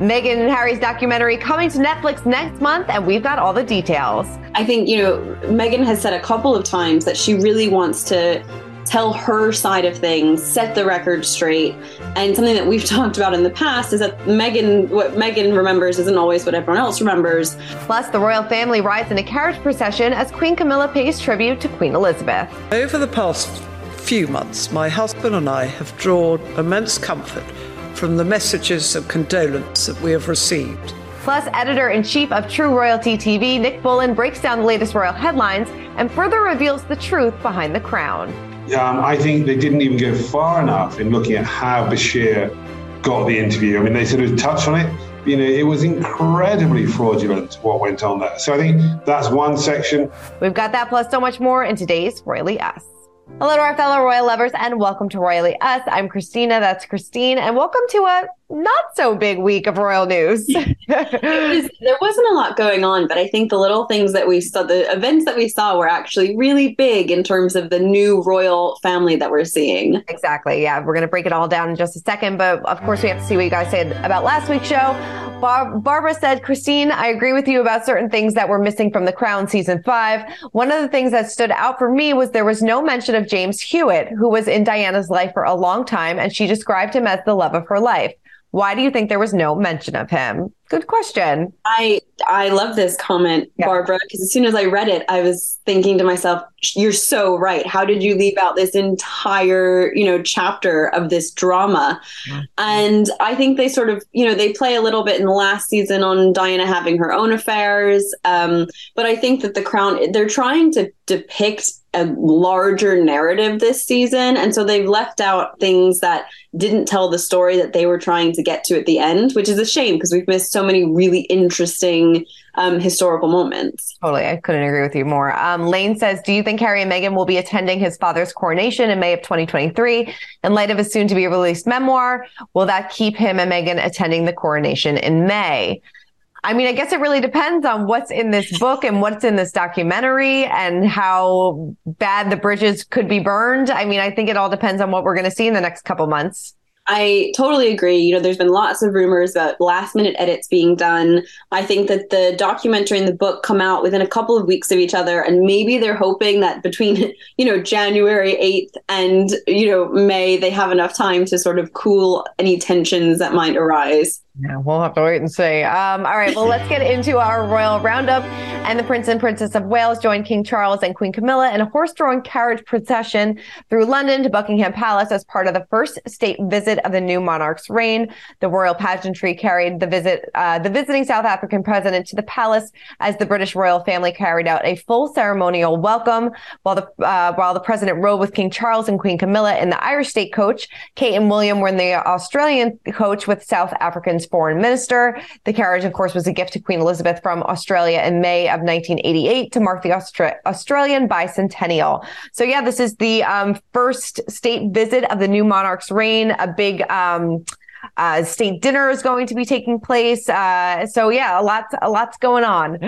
Meghan and Harry's documentary coming to Netflix next month, and we've got all the details. I think, you know, Meghan has said a couple of times that she really wants to tell her side of things, set the record straight. And something that we've talked about in the past is that Meghan, what Meghan remembers isn't always what everyone else remembers. Plus, the royal family rides in a carriage procession as Queen Camilla pays tribute to Queen Elizabeth. Over the past few months, my husband and I have drawn immense comfort from the messages of condolence that we have received. Plus, editor in chief of True Royalty TV, Nick Bullen, breaks down the latest royal headlines and further reveals the truth behind the crown. Um, I think they didn't even go far enough in looking at how Bashir got the interview. I mean, they sort of touched on it. You know, it was incredibly fraudulent what went on there. So I think that's one section. We've got that plus so much more in today's Royally Us. Hello to our fellow royal lovers and welcome to Royally Us. I'm Christina, that's Christine, and welcome to a not so big week of royal news. was, there wasn't a lot going on, but I think the little things that we saw, the events that we saw were actually really big in terms of the new royal family that we're seeing. Exactly. Yeah. We're going to break it all down in just a second. But of course, we have to see what you guys said about last week's show. Bar- Barbara said, Christine, I agree with you about certain things that were missing from The Crown season five. One of the things that stood out for me was there was no mention of James Hewitt, who was in Diana's life for a long time, and she described him as the love of her life. Why do you think there was no mention of him? Good question. I I love this comment, yeah. Barbara, because as soon as I read it, I was thinking to myself, "You're so right. How did you leave out this entire, you know, chapter of this drama?" Mm-hmm. And I think they sort of, you know, they play a little bit in the last season on Diana having her own affairs, um, but I think that the Crown they're trying to depict a larger narrative this season. And so they've left out things that didn't tell the story that they were trying to get to at the end, which is a shame because we've missed so many really interesting um, historical moments. Totally. I couldn't agree with you more. Um, Lane says, Do you think Harry and Meghan will be attending his father's coronation in May of 2023 in light of his soon to be released memoir? Will that keep him and Meghan attending the coronation in May? I mean, I guess it really depends on what's in this book and what's in this documentary and how bad the bridges could be burned. I mean, I think it all depends on what we're going to see in the next couple months. I totally agree. You know, there's been lots of rumors about last minute edits being done. I think that the documentary and the book come out within a couple of weeks of each other, and maybe they're hoping that between, you know, January 8th and, you know, May, they have enough time to sort of cool any tensions that might arise. Yeah, we'll have to wait and see. Um, all right, well, let's get into our royal roundup. And the Prince and Princess of Wales joined King Charles and Queen Camilla in a horse-drawn carriage procession through London to Buckingham Palace as part of the first state visit of the new monarch's reign. The royal pageantry carried the visit, uh, the visiting South African president to the palace as the British royal family carried out a full ceremonial welcome, while the uh, while the president rode with King Charles and Queen Camilla in the Irish state coach. Kate and William were in the Australian coach with South Africans foreign minister. The carriage, of course, was a gift to Queen Elizabeth from Australia in May of 1988 to mark the Austra- Australian bicentennial. So, yeah, this is the um, first state visit of the new monarch's reign, a big um, uh, state dinner is going to be taking place. Uh, so yeah, a lot, a lot's going on.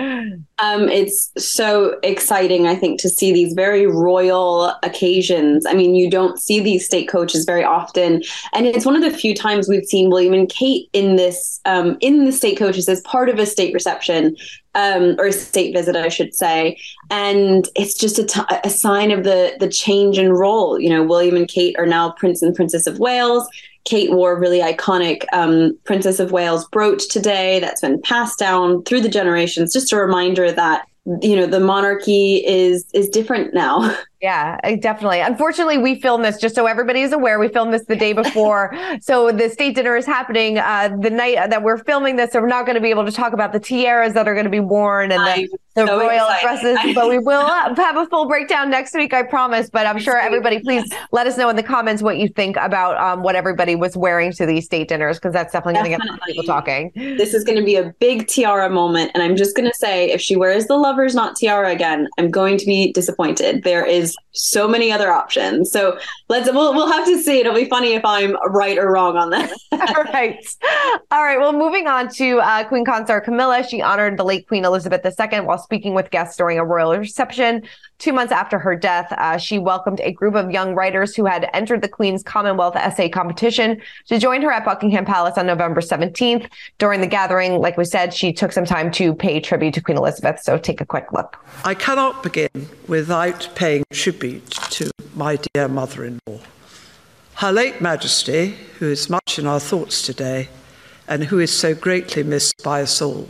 Um, it's so exciting, I think, to see these very royal occasions. I mean, you don't see these state coaches very often, and it's one of the few times we've seen William and Kate in this um, in the state coaches as part of a state reception. Um, or a state visit, I should say. And it's just a, t- a sign of the the change in role. You know, William and Kate are now Prince and Princess of Wales. Kate wore a really iconic um, Princess of Wales brooch today that's been passed down through the generations. Just a reminder that you know the monarchy is is different now Yeah, definitely. Unfortunately, we filmed this just so everybody is aware. We filmed this the day before. so the state dinner is happening uh, the night that we're filming this. So we're not going to be able to talk about the tiaras that are going to be worn and the, the so royal dresses, but we will have a full breakdown next week, I promise. But I'm sure everybody, please let us know in the comments what you think about um, what everybody was wearing to these state dinners, because that's definitely, going to get people talking. This is going to be a big tiara moment. And I'm just going to say, if she wears the Lover's Knot tiara again, I'm going to be disappointed. There is so many other options. So let's we'll we'll have to see. It'll be funny if I'm right or wrong on that. All right. All right. Well, moving on to uh, Queen Consort Camilla. She honored the late Queen Elizabeth II while speaking with guests during a royal reception. Two months after her death, uh, she welcomed a group of young writers who had entered the Queen's Commonwealth essay competition to join her at Buckingham Palace on November 17th. During the gathering, like we said, she took some time to pay tribute to Queen Elizabeth. So take a quick look. I cannot begin without paying tribute to my dear mother in law. Her late Majesty, who is much in our thoughts today and who is so greatly missed by us all.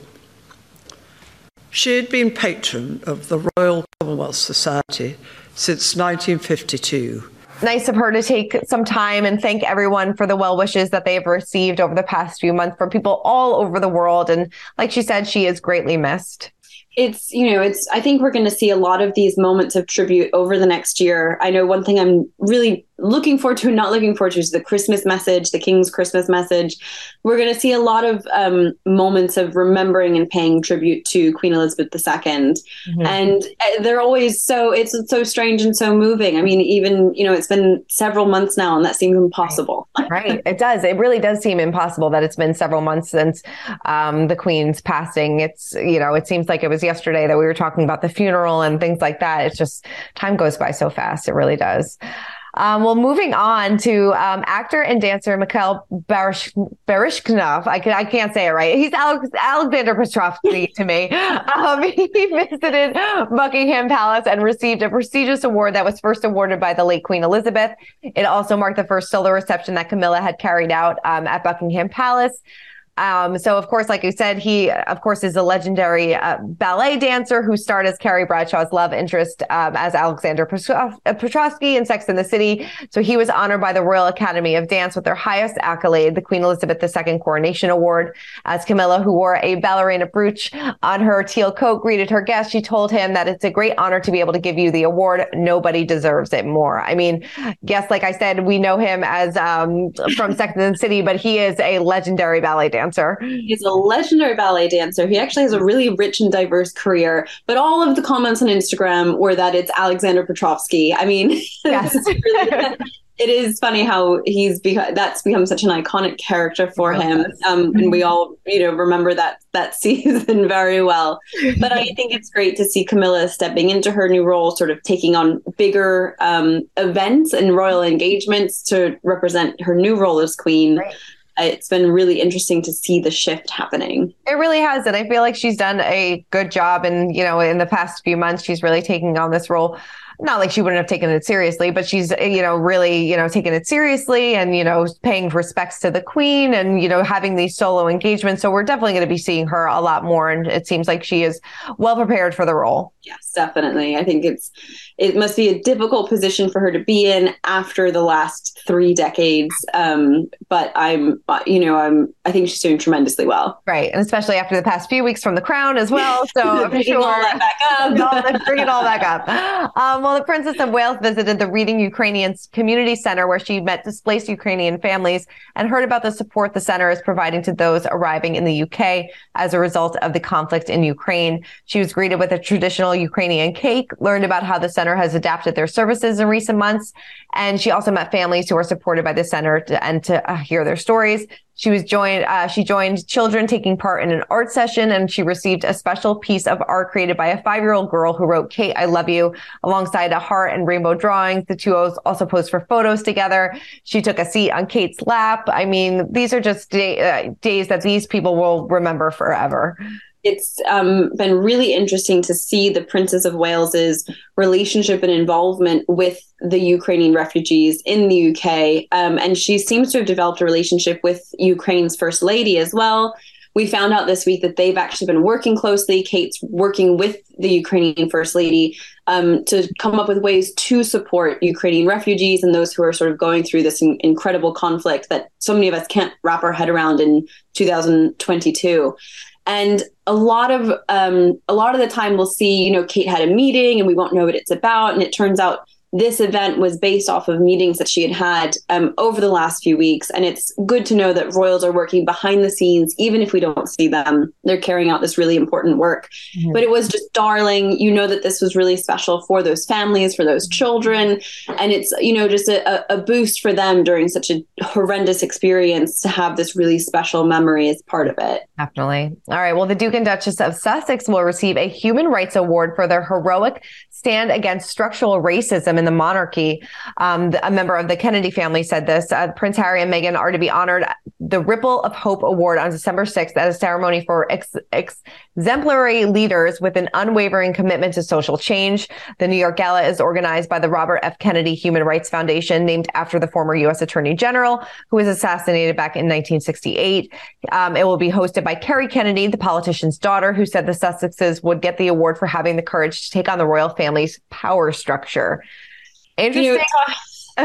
She had been patron of the Royal Commonwealth Society since 1952. Nice of her to take some time and thank everyone for the well wishes that they have received over the past few months from people all over the world. And like she said, she is greatly missed it's you know it's i think we're going to see a lot of these moments of tribute over the next year. I know one thing i'm really looking forward to and not looking forward to is the christmas message the king's christmas message. We're going to see a lot of um, moments of remembering and paying tribute to queen elizabeth ii mm-hmm. and uh, they're always so it's so strange and so moving. I mean even you know it's been several months now and that seems impossible. Right, right. it does. It really does seem impossible that it's been several months since um, the queen's passing. It's you know it seems like it was yesterday that we were talking about the funeral and things like that. It's just time goes by so fast. It really does. Um, well, moving on to um, actor and dancer Mikhail Barish- Baryshnikov. I, can, I can't say it right. He's Alex- Alexander Petrovsky to me. Um, he visited Buckingham Palace and received a prestigious award that was first awarded by the late Queen Elizabeth. It also marked the first solo reception that Camilla had carried out um, at Buckingham Palace. Um, so of course, like you said, he of course is a legendary uh, ballet dancer who starred as Carrie Bradshaw's love interest um, as Alexander Petrovsky in Sex and the City. So he was honored by the Royal Academy of Dance with their highest accolade, the Queen Elizabeth II Coronation Award. As Camilla, who wore a ballerina brooch on her teal coat, greeted her guest, she told him that it's a great honor to be able to give you the award. Nobody deserves it more. I mean, yes, like I said, we know him as um, from Sex and the City, but he is a legendary ballet dancer dancer. He's a legendary ballet dancer. He actually has a really rich and diverse career, but all of the comments on Instagram were that it's Alexander Petrovsky. I mean, yes. it is funny how he's become that's become such an iconic character for him um, and we all you know remember that that season very well but i think it's great to see camilla stepping into her new role sort of taking on bigger um, events and royal engagements to represent her new role as queen right it's been really interesting to see the shift happening. It really has. And I feel like she's done a good job. And, you know, in the past few months, she's really taking on this role not like she wouldn't have taken it seriously, but she's, eh, you know, really, you know, taking it seriously and, you know, paying respects to the queen and, you know, having these solo engagements. So we're definitely going to be seeing her a lot more. And it seems like she is well prepared for the role. Yes, definitely. I think it's, it must be a difficult position for her to be in after the last three decades. Um, but I'm, you know, I'm, I think she's doing tremendously well. Right. And especially after the past few weeks from the crown as well. So I'm sure. all that back up. bring it all back up. Um, well, the Princess of Wales visited the Reading Ukrainian Community Center where she met displaced Ukrainian families and heard about the support the center is providing to those arriving in the UK as a result of the conflict in Ukraine. She was greeted with a traditional Ukrainian cake, learned about how the center has adapted their services in recent months, and she also met families who are supported by the center to, and to uh, hear their stories. She was joined, uh, she joined children taking part in an art session and she received a special piece of art created by a five year old girl who wrote, Kate, I love you alongside a heart and rainbow drawings. The two O's also posed for photos together. She took a seat on Kate's lap. I mean, these are just day, uh, days that these people will remember forever. It's um, been really interesting to see the Princess of Wales's relationship and involvement with the Ukrainian refugees in the UK. Um, and she seems to have developed a relationship with Ukraine's first lady as well. We found out this week that they've actually been working closely. Kate's working with the Ukrainian first lady um, to come up with ways to support Ukrainian refugees and those who are sort of going through this in- incredible conflict that so many of us can't wrap our head around in 2022 and a lot of um, a lot of the time we'll see you know kate had a meeting and we won't know what it's about. And it turns out this event was based off of meetings that she had had um, over the last few weeks. And it's good to know that royals are working behind the scenes, even if we don't see them. They're carrying out this really important work. Mm-hmm. But it was just darling. You know that this was really special for those families, for those children. And it's, you know, just a, a boost for them during such a horrendous experience to have this really special memory as part of it. Definitely. All right. Well, the Duke and Duchess of Sussex will receive a Human Rights Award for their heroic stand against structural racism in the monarchy. Um, a member of the Kennedy family said this. Uh, Prince Harry and Meghan are to be honored the Ripple of Hope Award on December 6th at a ceremony for ex- ex- exemplary leaders with an unwavering commitment to social change. The New York Gala is organized by the Robert F. Kennedy Human Rights Foundation, named after the former U.S. Attorney General who was assassinated back in 1968. Um, it will be hosted by Kerry Kennedy, the politician's daughter, who said the Sussexes would get the award for having the courage to take on the royal family's power structure. Interesting. You know,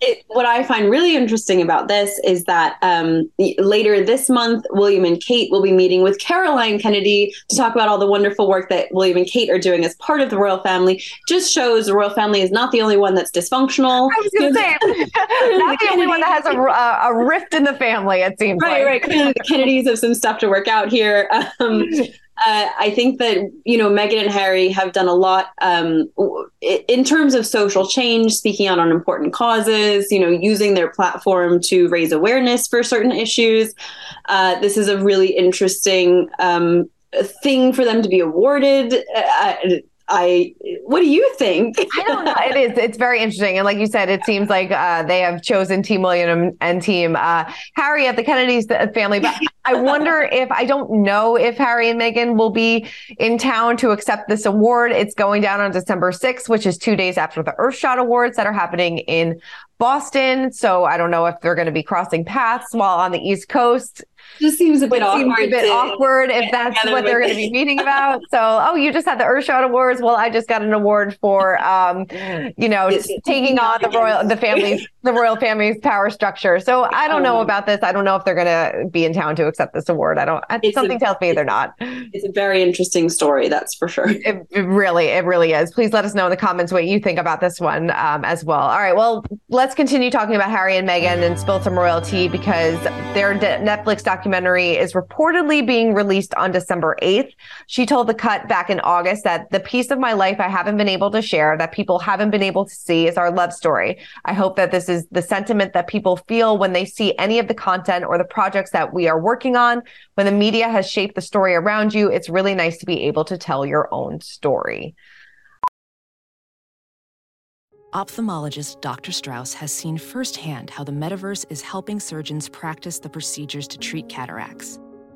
it, what I find really interesting about this is that um, later this month, William and Kate will be meeting with Caroline Kennedy to talk about all the wonderful work that William and Kate are doing as part of the royal family. Just shows the royal family is not the only one that's dysfunctional. I was going to say, not the, the only one that has a, a, rift in the family. It seems right, like. right. The Kennedys have some stuff to work out here. Um, uh, I think that you know Meghan and Harry have done a lot um, in terms of social change, speaking out on important causes. You know, using their platform to raise awareness for certain issues. Uh, this is a really interesting um, thing for them to be awarded. Uh, I what do you think? I don't know. It is. It's very interesting, and like you said, it seems like uh, they have chosen Team William and Team uh, Harry at the Kennedys family. But I wonder if I don't know if Harry and Meghan will be in town to accept this award. It's going down on December 6th, which is two days after the Earthshot Awards that are happening in Boston. So I don't know if they're going to be crossing paths while on the East Coast just seems a bit awkward. a bit awkward if that's what they're going to be meeting about. So, oh, you just had the Earthshot Awards. Well, I just got an award for, um, you know, taking on the royal, the family's, the royal family's power structure. So, I don't know um, about this. I don't know if they're going to be in town to accept this award. I don't. Something a, tells me they're not. It's a very interesting story, that's for sure. It, it really, it really is. Please let us know in the comments what you think about this one um, as well. All right, well, let's continue talking about Harry and Meghan and spill some royalty because their Netflix documentary is reportedly being released on December 8th. She told The Cut back in August that the piece of my life I haven't been able to share, that people haven't been able to see, is our love story. I hope that this is the sentiment that people feel when they see any of the content or the projects that we are working on. When the media has shaped the story around you, it's really nice to be able to tell your own story. Ophthalmologist Dr. Strauss has seen firsthand how the metaverse is helping surgeons practice the procedures to treat cataracts.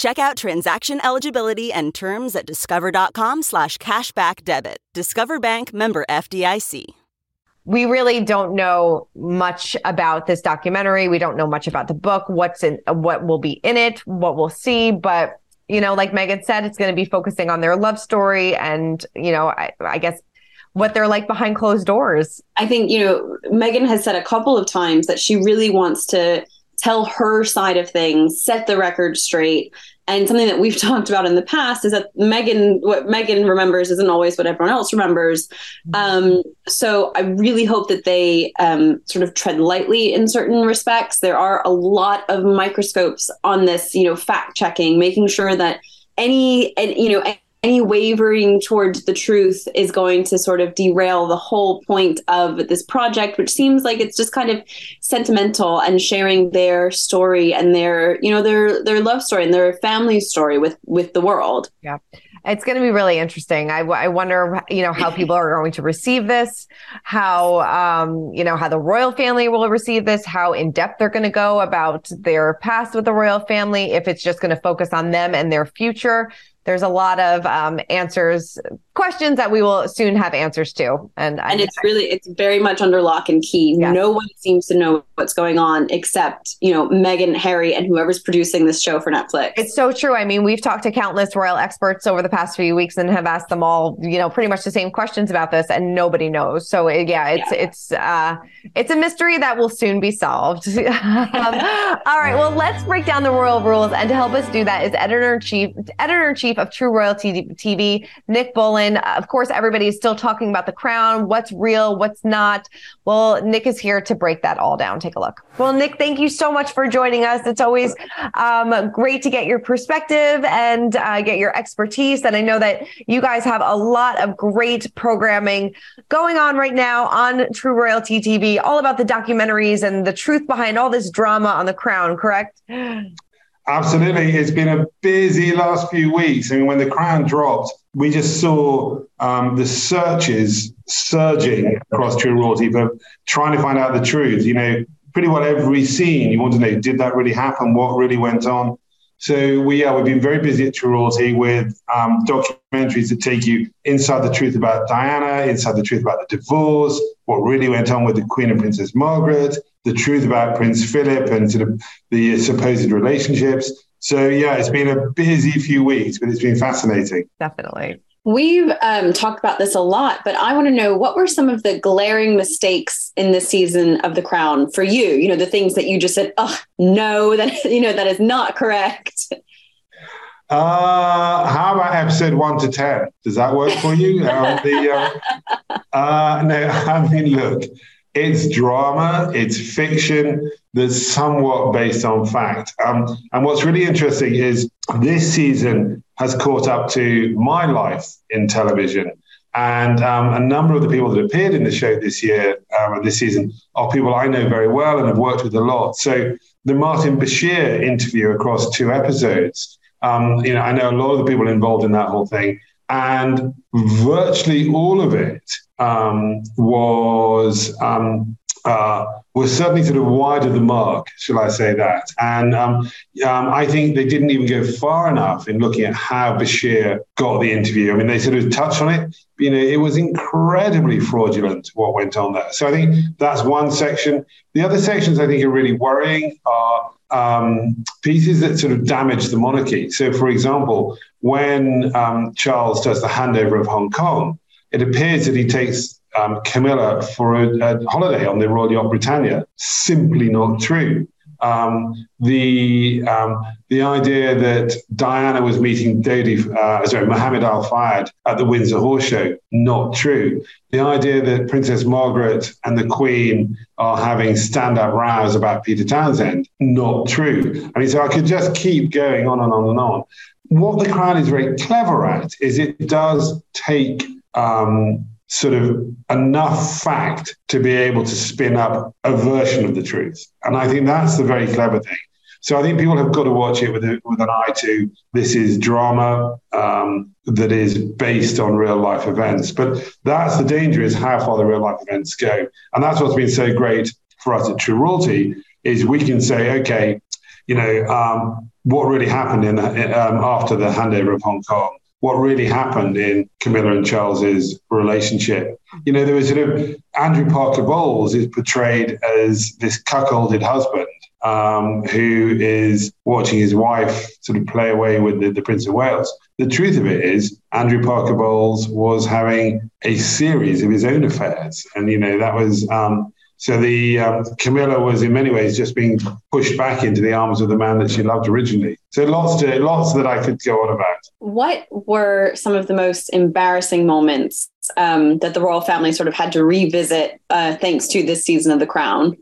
Check out transaction eligibility and terms at discover.com slash cashback debit. Discover Bank member FDIC. We really don't know much about this documentary. We don't know much about the book, what's in what will be in it, what we'll see, but you know, like Meghan said, it's going to be focusing on their love story and, you know, I, I guess what they're like behind closed doors. I think, you know, Meghan has said a couple of times that she really wants to tell her side of things, set the record straight. And something that we've talked about in the past is that Meghan, what Meghan remembers isn't always what everyone else remembers. Mm-hmm. Um, so I really hope that they um, sort of tread lightly in certain respects. There are a lot of microscopes on this, you know, fact checking, making sure that any, and you know, any wavering towards the truth is going to sort of derail the whole point of this project which seems like it's just kind of sentimental and sharing their story and their you know their their love story and their family story with with the world. Yeah. It's going to be really interesting. I, I wonder, you know, how people are going to receive this, how, um, you know, how the royal family will receive this, how in depth they're going to go about their past with the royal family, if it's just going to focus on them and their future there's a lot of um, answers questions that we will soon have answers to. And and it's really it's very much under lock and key. Yeah. no one seems to know what's going on except you know Meghan Harry and whoever's producing this show for Netflix. It's so true. I mean we've talked to countless royal experts over the past few weeks and have asked them all you know pretty much the same questions about this and nobody knows. So yeah it's yeah. it's uh it's a mystery that will soon be solved. Um, all right. Well let's break down the royal rules and to help us do that is editor in chief editor in chief of True Royalty TV Nick Bullen of course, everybody is still talking about the crown, what's real, what's not. Well, Nick is here to break that all down. Take a look. Well, Nick, thank you so much for joining us. It's always um, great to get your perspective and uh, get your expertise. And I know that you guys have a lot of great programming going on right now on True Royalty TV, all about the documentaries and the truth behind all this drama on the crown, correct? Absolutely. It's been a busy last few weeks. I mean, when the crown dropped, we just saw um, the searches surging across True Royalty for trying to find out the truth. You know, pretty well every scene you want to know, did that really happen? What really went on? So we yeah, we've been very busy at True Royalty with um, documentaries that take you inside the truth about Diana, inside the truth about the divorce, what really went on with the Queen and Princess Margaret, the truth about Prince Philip and sort of the supposed relationships. So yeah, it's been a busy few weeks, but it's been fascinating. Definitely. We've um, talked about this a lot, but I want to know what were some of the glaring mistakes in this season of The Crown for you? You know, the things that you just said, "Oh no, that you know that is not correct." Uh, how about episode one to ten? Does that work for you? um, the, uh, uh, no, I mean, look, it's drama, it's fiction that's somewhat based on fact. Um, and what's really interesting is this season has caught up to my life in television. And um, a number of the people that appeared in the show this year um, this season are people I know very well and have worked with a lot. So the Martin Bashir interview across two episodes, um, you know, I know a lot of the people involved in that whole thing, and virtually all of it um, was um, uh, was certainly sort of wide of the mark, shall I say that? And um, um, I think they didn't even go far enough in looking at how Bashir got the interview. I mean, they sort of touched on it. You know, it was incredibly fraudulent what went on there. So I think that's one section. The other sections I think are really worrying are um, pieces that sort of damage the monarchy. So, for example, when um, Charles does the handover of Hong Kong, it appears that he takes um, Camilla for a, a, holiday on the Royal Yacht Britannia. Simply not true. Um, the um, the idea that Diana was meeting Dodi, uh, sorry, Mohammed Al Fayed at the Windsor Horse Show, not true. The idea that Princess Margaret and the Queen are having stand up rows about Peter Townsend, not true. I mean, so I could just keep going on and on and on. What the Crown is very clever at is it does take um, sort of enough fact to be able to spin up a version of the truth. And I think that's the very clever thing. So I think people have got to watch it with, a, with an eye to this is drama um, that is based on real life events. But that's the danger is how far the real life events go. And that's what's been so great for us at True Royalty is we can say, okay, you know, um, what really happened in, in um, after the handover of Hong Kong? What really happened in Camilla and Charles's relationship. You know, there was sort of Andrew Parker Bowles is portrayed as this cuckolded husband um, who is watching his wife sort of play away with the, the, Prince of Wales. The truth of it is, Andrew Parker Bowles was having a series of his own affairs, and you know that was. Um, So the um, Camilla was in many ways just being pushed back into the arms of the man that she loved originally. So lots to lots that I could go on about. What were some of the most embarrassing moments um, that the royal family sort of had to revisit uh, thanks to this season of The Crown?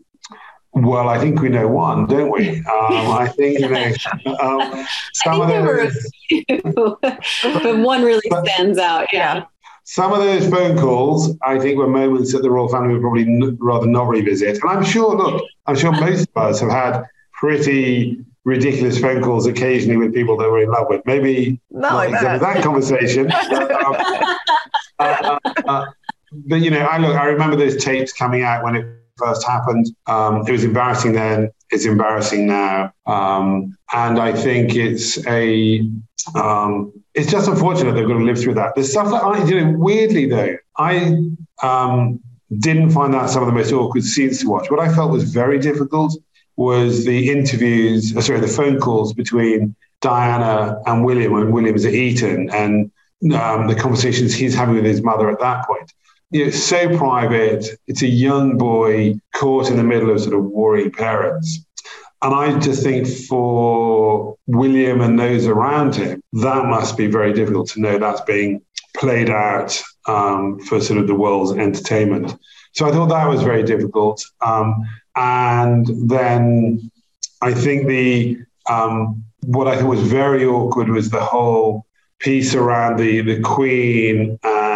Well, I think we know one, don't we? Um, I think you know. Um, some I think of there were a few, but one really stands out. Yeah. Some of those phone calls, I think, were moments that the royal family would probably n- rather not revisit. And I'm sure, look, I'm sure most of us have had pretty ridiculous phone calls occasionally with people that we're in love with. Maybe not like that. that conversation. um, uh, uh, uh, but you know, I look. I remember those tapes coming out when it first happened. Um, it was embarrassing then. It's embarrassing now, um, and I think it's a. Um, it's just unfortunate they've got to live through that. The stuff that I, you know, weirdly though, I um, didn't find that some of the most awkward scenes to watch. What I felt was very difficult was the interviews, uh, sorry, the phone calls between Diana and William when William's at Eton and um, the conversations he's having with his mother at that point know, so private. It's a young boy caught in the middle of sort of warring parents. And I just think for William and those around him, that must be very difficult to know that's being played out um, for sort of the world's entertainment. So I thought that was very difficult. Um, and then I think the um, what I thought was very awkward was the whole piece around the the Queen and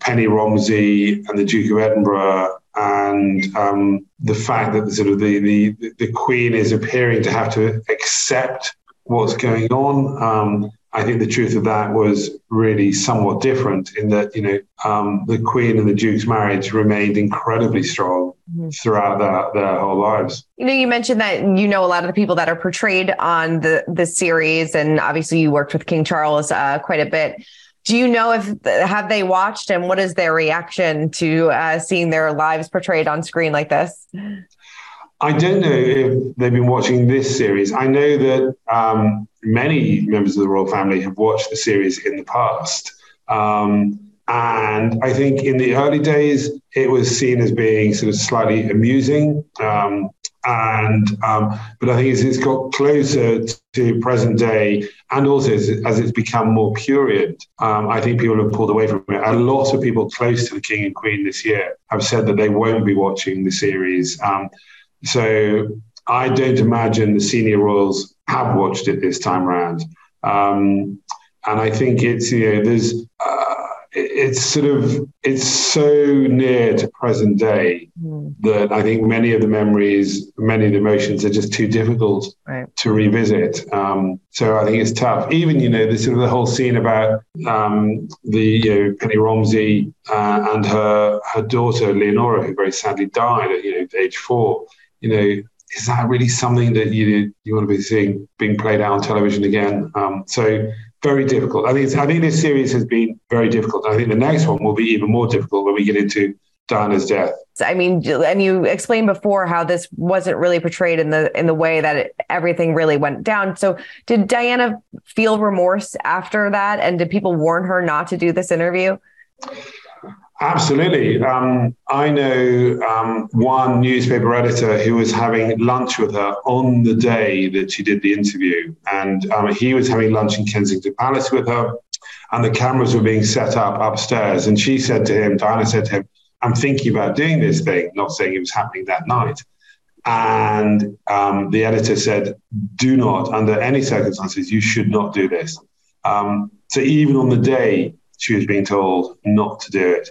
Penny Romsey and the Duke of Edinburgh and um, the fact that the, sort of the, the the Queen is appearing to have to accept what's going on. Um, I think the truth of that was really somewhat different in that, you know, um, the Queen and the Duke's marriage remained incredibly strong mm-hmm. throughout their, their whole lives. You know, you mentioned that you know a lot of the people that are portrayed on the, the series, and obviously you worked with King Charles uh, quite a bit. Do you know if have they watched and what is their reaction to uh, seeing their lives portrayed on screen like this? I don't know if they've been watching this series. I know that um, many members of the royal family have watched the series in the past. Um, and I think in the early days, it was seen as being sort of slightly amusing. Um, and um, but I think as it's got closer to present day, and also as, as it's become more purient, um, I think people have pulled away from it. A lot of people close to the king and queen this year have said that they won't be watching the series. Um, so I don't imagine the senior royals have watched it this time around. Um, and I think it's you know there's it's sort of it's so near to present day mm. that I think many of the memories, many of the emotions are just too difficult right. to revisit. Um, so I think it's tough. Even you know the sort of the whole scene about um, the you know Penny Romsey uh, and her her daughter Leonora, who very sadly died at you know age four you know, is that really something that you you want to be seeing being played out on television again? Um, so very difficult. I think I think this series has been very difficult. I think the next one will be even more difficult when we get into Diana's death. I mean, and you explained before how this wasn't really portrayed in the in the way that it, everything really went down. So, did Diana feel remorse after that, and did people warn her not to do this interview? Absolutely. Um, I know um, one newspaper editor who was having lunch with her on the day that she did the interview. And um, he was having lunch in Kensington Palace with her, and the cameras were being set up upstairs. And she said to him, Diana said to him, I'm thinking about doing this thing, not saying it was happening that night. And um, the editor said, Do not, under any circumstances, you should not do this. Um, so even on the day she was being told not to do it,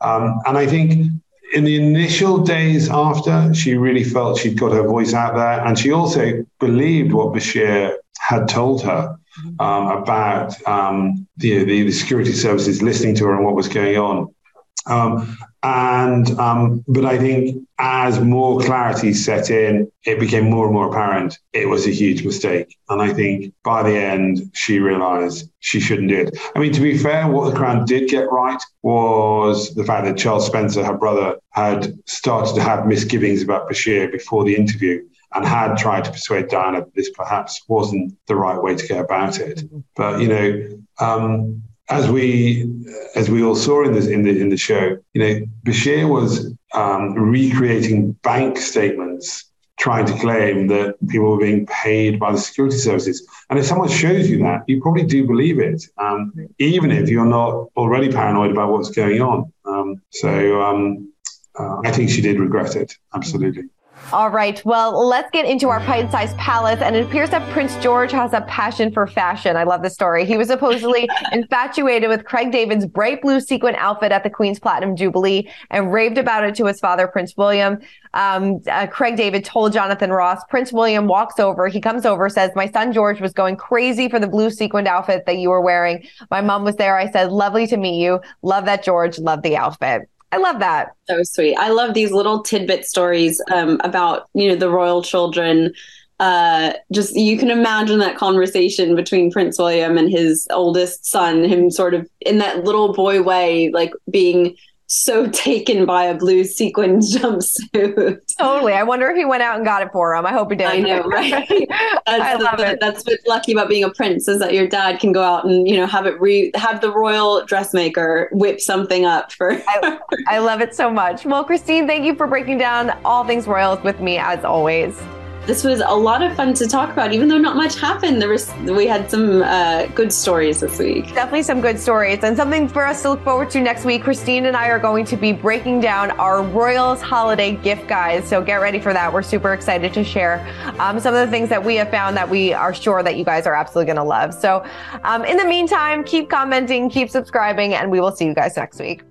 um, and I think in the initial days after, she really felt she'd got her voice out there. And she also believed what Bashir had told her um, about um, the, the, the, security services listening to her and what was going on. Um, and um, but I think as more clarity set in, it became more and more apparent it was a huge mistake. And I think by the end, she realised she shouldn't do it. I mean, to be fair, what the Crown did get right was the fact that Charles Spencer, her brother, had started to have misgivings about Bashir before the interview and had tried to persuade Diana that this perhaps wasn't the right way to go about it. But, you know, um, as we as we all saw in this in the in the show, you know, Bashir was um, recreating bank statements trying to claim that people were being paid by the security services. And if someone shows you that, you probably do believe it, um, even if you're not already paranoid about what's going on. Um, so um, uh, I think she did regret it, absolutely. All right. Well, let's get into our pint sized palace. And it appears that Prince George has a passion for fashion. I love this story. He was supposedly infatuated with Craig David's bright blue sequin outfit at the Queen's Platinum Jubilee and raved about it to his father, Prince William. Um, uh, Craig David told Jonathan Ross, Prince William walks over. He comes over, says, My son George was going crazy for the blue sequined outfit that you were wearing. My mom was there. I said, Lovely to meet you. Love that, George. Love the outfit. I love that. So sweet. I love these little tidbit stories um, about you know the royal children. Uh, just you can imagine that conversation between Prince William and his oldest son, him sort of in that little boy way, like being so taken by a blue sequin jumpsuit. Totally. I wonder if he went out and got it for him. I hope he did. I know, right? That's I love the, it. That's what's lucky about being a prince is that your dad can go out and you know have it re have the royal dressmaker whip something up for. I, I love it so much. Well, Christine, thank you for breaking down all things royals with me as always this was a lot of fun to talk about, even though not much happened. There was we had some uh, good stories this week. Definitely some good stories and something for us to look forward to next week. Christine and I are going to be breaking down our Royals holiday gift guides. So get ready for that. We're super excited to share um, some of the things that we have found that we are sure that you guys are absolutely going to love. So um, in the meantime, keep commenting, keep subscribing, and we will see you guys next week.